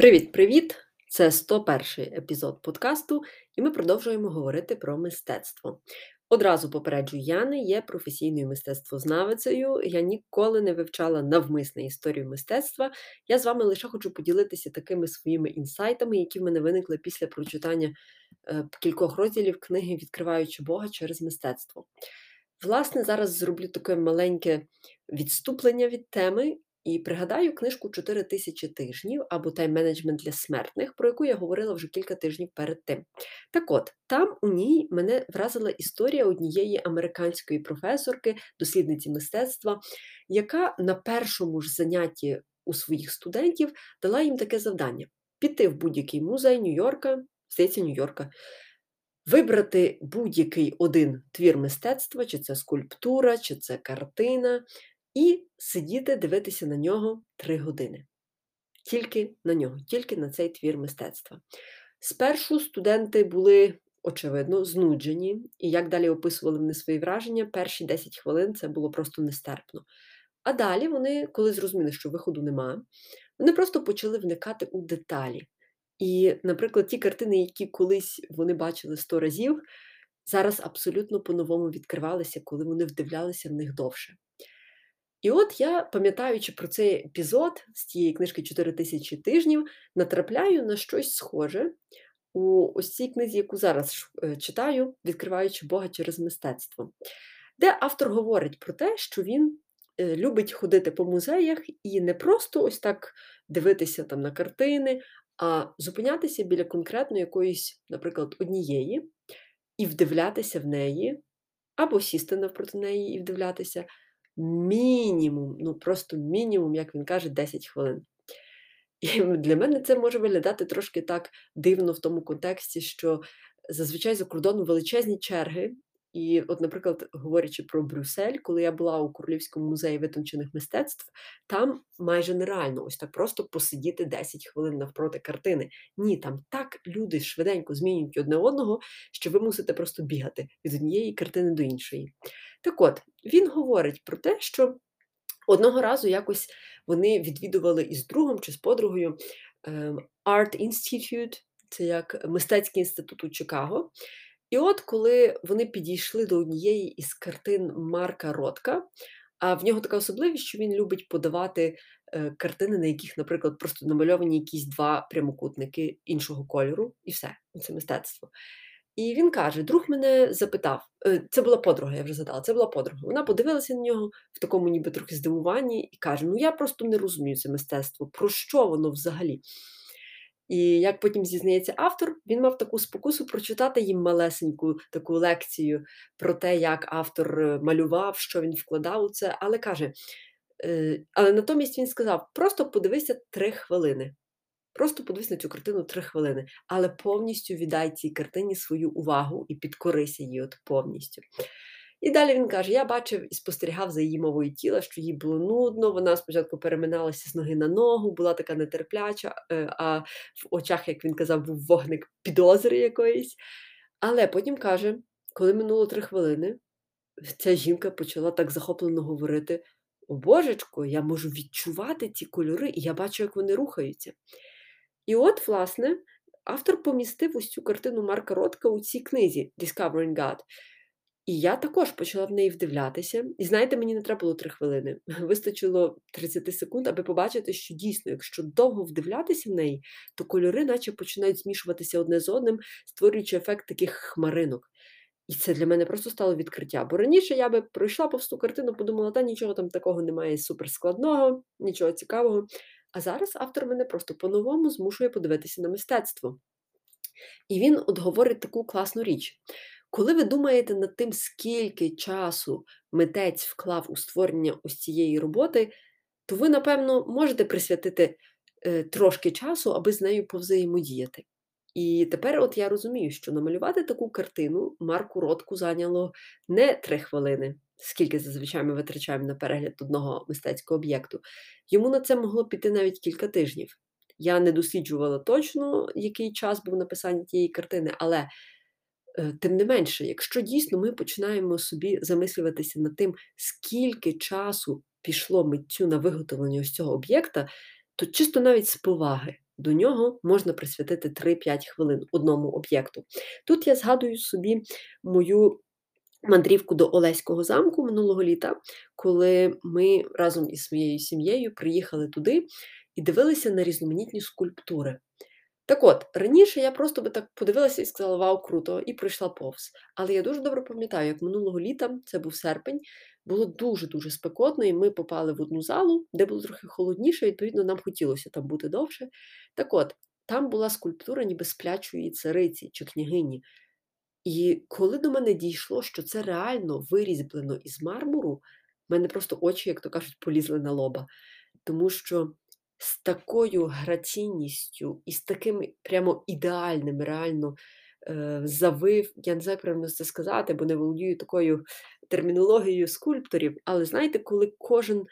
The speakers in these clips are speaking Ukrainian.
Привіт-привіт! Це 101 епізод подкасту, і ми продовжуємо говорити про мистецтво. Одразу попереджу, я не є професійною мистецтвознавицею, я ніколи не вивчала навмисне історію мистецтва. Я з вами лише хочу поділитися такими своїми інсайтами, які в мене виникли після прочитання е, кількох розділів книги Відкриваючи Бога через мистецтво. Власне, зараз зроблю таке маленьке відступлення від теми і пригадаю книжку «4 тисячі тижнів або тайм-менеджмент для смертних, про яку я говорила вже кілька тижнів перед тим. Так от, там у ній мене вразила історія однієї американської професорки, дослідниці мистецтва, яка на першому ж занятті у своїх студентів дала їм таке завдання: піти в будь-який музей Нью-Йорка, здається, Нью-Йорка. Вибрати будь-який один твір мистецтва, чи це скульптура, чи це картина, і сидіти, дивитися на нього три години. Тільки на нього, тільки на цей твір мистецтва. Спершу студенти були, очевидно, знуджені, і як далі описували вони свої враження, перші 10 хвилин це було просто нестерпно. А далі вони, коли зрозуміли, що виходу нема, вони просто почали вникати у деталі. І, наприклад, ті картини, які колись вони бачили сто разів, зараз абсолютно по-новому відкривалися, коли вони вдивлялися в них довше. І от я, пам'ятаючи про цей епізод з тієї книжки «4 тисячі тижнів, натрапляю на щось схоже у ось цій книзі, яку зараз е, читаю, відкриваючи Бога через мистецтво, де автор говорить про те, що він е, любить ходити по музеях і не просто ось так дивитися там на картини, а зупинятися біля конкретно якоїсь, наприклад, однієї, і вдивлятися в неї, або сісти навпроти неї і вдивлятися мінімум, ну просто мінімум, як він каже, 10 хвилин. І для мене це може виглядати трошки так дивно в тому контексті, що зазвичай за кордоном величезні черги. І, от, наприклад, говорячи про Брюссель, коли я була у Королівському музеї витончених мистецтв, там майже нереально ось так просто посидіти 10 хвилин навпроти картини. Ні, там так люди швиденько змінюють одне одного, що ви мусите просто бігати від однієї картини до іншої. Так от, він говорить про те, що одного разу якось вони відвідували із другом чи з подругою ем, Art Institute, це як мистецький інститут у Чикаго. І от коли вони підійшли до однієї із картин Марка Ротка, а в нього така особливість, що він любить подавати е, картини, на яких, наприклад, просто намальовані якісь два прямокутники іншого кольору, і все, це мистецтво. І він каже: друг мене запитав, е, це була подруга, я вже задала, це була подруга. Вона подивилася на нього в такому, ніби трохи здивуванні, і каже: Ну я просто не розумію це мистецтво, про що воно взагалі? І як потім зізнається автор, він мав таку спокусу прочитати їм малесеньку таку лекцію про те, як автор е, малював, що він вкладав у це, але каже: е, але натомість він сказав: просто подивися три хвилини. Просто подивись на цю картину три хвилини, але повністю віддай цій картині свою увагу і підкорися її от повністю. І далі він каже: я бачив і спостерігав за її мовою тіла, що їй було нудно. Вона спочатку переминалася з ноги на ногу, була така нетерпляча, е, а в очах, як він казав, був вогник підозри якоїсь. Але потім каже, коли минуло три хвилини, ця жінка почала так захоплено говорити: О Божечко, я можу відчувати ці кольори, і я бачу, як вони рухаються. І от, власне, автор помістив ось цю картину Марка Ротка у цій книзі Discovering God. І я також почала в неї вдивлятися. І знаєте, мені не треба було три хвилини. Вистачило 30 секунд, аби побачити, що дійсно, якщо довго вдивлятися в неї, то кольори, наче починають змішуватися одне з одним, створюючи ефект таких хмаринок. І це для мене просто стало відкриття. Бо раніше я би пройшла повз ту картину, подумала, та нічого там такого немає суперскладного, нічого цікавого. А зараз автор мене просто по-новому змушує подивитися на мистецтво. І він от говорить таку класну річ. Коли ви думаєте над тим, скільки часу митець вклав у створення ось цієї роботи, то ви, напевно, можете присвятити е, трошки часу, аби з нею повзаємодіяти. І тепер от я розумію, що намалювати таку картину Марку Ротку зайняло не три хвилини, скільки зазвичай ми витрачаємо на перегляд одного мистецького об'єкту. Йому на це могло піти навіть кілька тижнів. Я не досліджувала точно, який час був написання тієї картини, але е, тим не менше, якщо дійсно ми починаємо собі замислюватися над тим, скільки часу пішло митцю на виготовлення ось цього об'єкта, то чисто навіть з поваги до нього можна присвятити 3-5 хвилин одному об'єкту. Тут я згадую собі мою мандрівку до Олеського замку минулого літа, коли ми разом із своєю сім'єю приїхали туди і дивилися на різноманітні скульптури. Так от, раніше я просто би так подивилася і сказала Вау, круто! і пройшла повз. Але я дуже добре пам'ятаю, як минулого літа, це був серпень, було дуже-дуже спекотно, і ми попали в одну залу, де було трохи холодніше, відповідно, нам хотілося там бути довше. Так от, там була скульптура ніби сплячої цариці чи княгині. І коли до мене дійшло, що це реально вирізблено із мармуру, в мене просто очі, як то кажуть, полізли на лоба. Тому що з такою граційністю і з таким прямо ідеальним, реально е, завив, я не знаю, правильно це сказати, бо не володію такою термінологією скульпторів, але знаєте, коли кожен,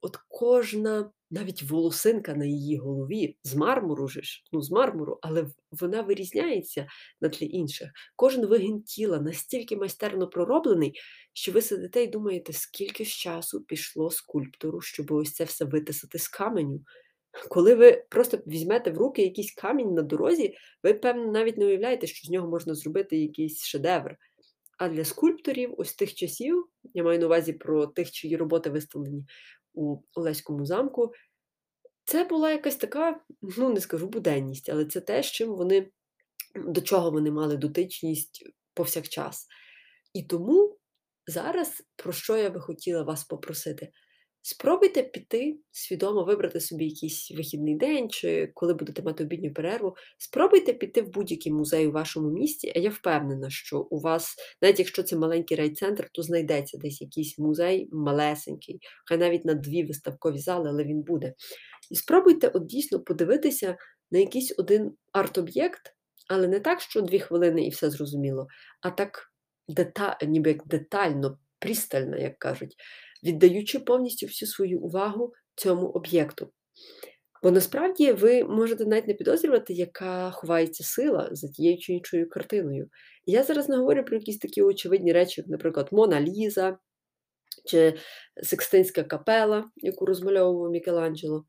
от кожна навіть волосинка на її голові з мармуру ж, ну з мармуру, але вона вирізняється на тлі інших. Кожен вигін тіла настільки майстерно пророблений, що ви сидите і думаєте, скільки ж часу пішло скульптору, щоб ось це все витисати з каменю. Коли ви просто візьмете в руки якийсь камінь на дорозі, ви, певно, навіть не уявляєте, що з нього можна зробити якийсь шедевр. А для скульпторів ось тих часів, я маю на увазі про тих, чиї роботи виставлені у Олеському замку, це була якась така, ну не скажу буденність, але це те, з чим вони, до чого вони мали дотичність повсякчас. І тому зараз, про що я би хотіла вас попросити? Спробуйте піти, свідомо вибрати собі якийсь вихідний день, чи коли будете мати обідню перерву. Спробуйте піти в будь-який музей у вашому місті, а я впевнена, що у вас, навіть якщо це маленький райцентр, то знайдеться десь якийсь музей малесенький, хай навіть на дві виставкові зали, але він буде. І спробуйте от дійсно подивитися на якийсь один арт-об'єкт, але не так, що дві хвилини і все зрозуміло, а так дета... ніби як детально, пристально, як кажуть віддаючи повністю всю свою увагу цьому об'єкту. Бо насправді ви можете навіть не підозрювати, яка ховається сила за тією чи іншою картиною. Я зараз не говорю про якісь такі очевидні речі, як, наприклад, Мона Ліза чи Секстинська капела, яку розмальовував Мікеланджело,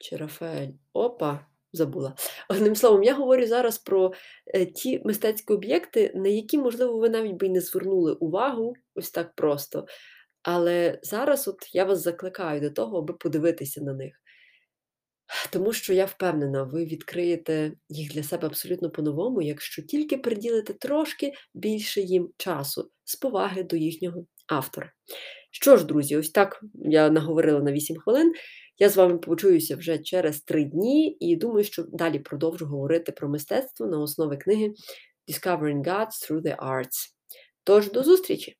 чи Рафаель. Опа! Забула. Одним словом, я говорю зараз про е, ті мистецькі об'єкти, на які, можливо, ви навіть би й не звернули увагу ось так просто. Але зараз от я вас закликаю до того, аби подивитися на них. Тому що я впевнена, ви відкриєте їх для себе абсолютно по-новому, якщо тільки приділите трошки більше їм часу з поваги до їхнього автора. Що ж, друзі, ось так я наговорила на 8 хвилин. Я з вами почуюся вже через три дні і думаю, що далі продовжу говорити про мистецтво на основі книги Discovering Gods Through the Arts. Тож, до зустрічі!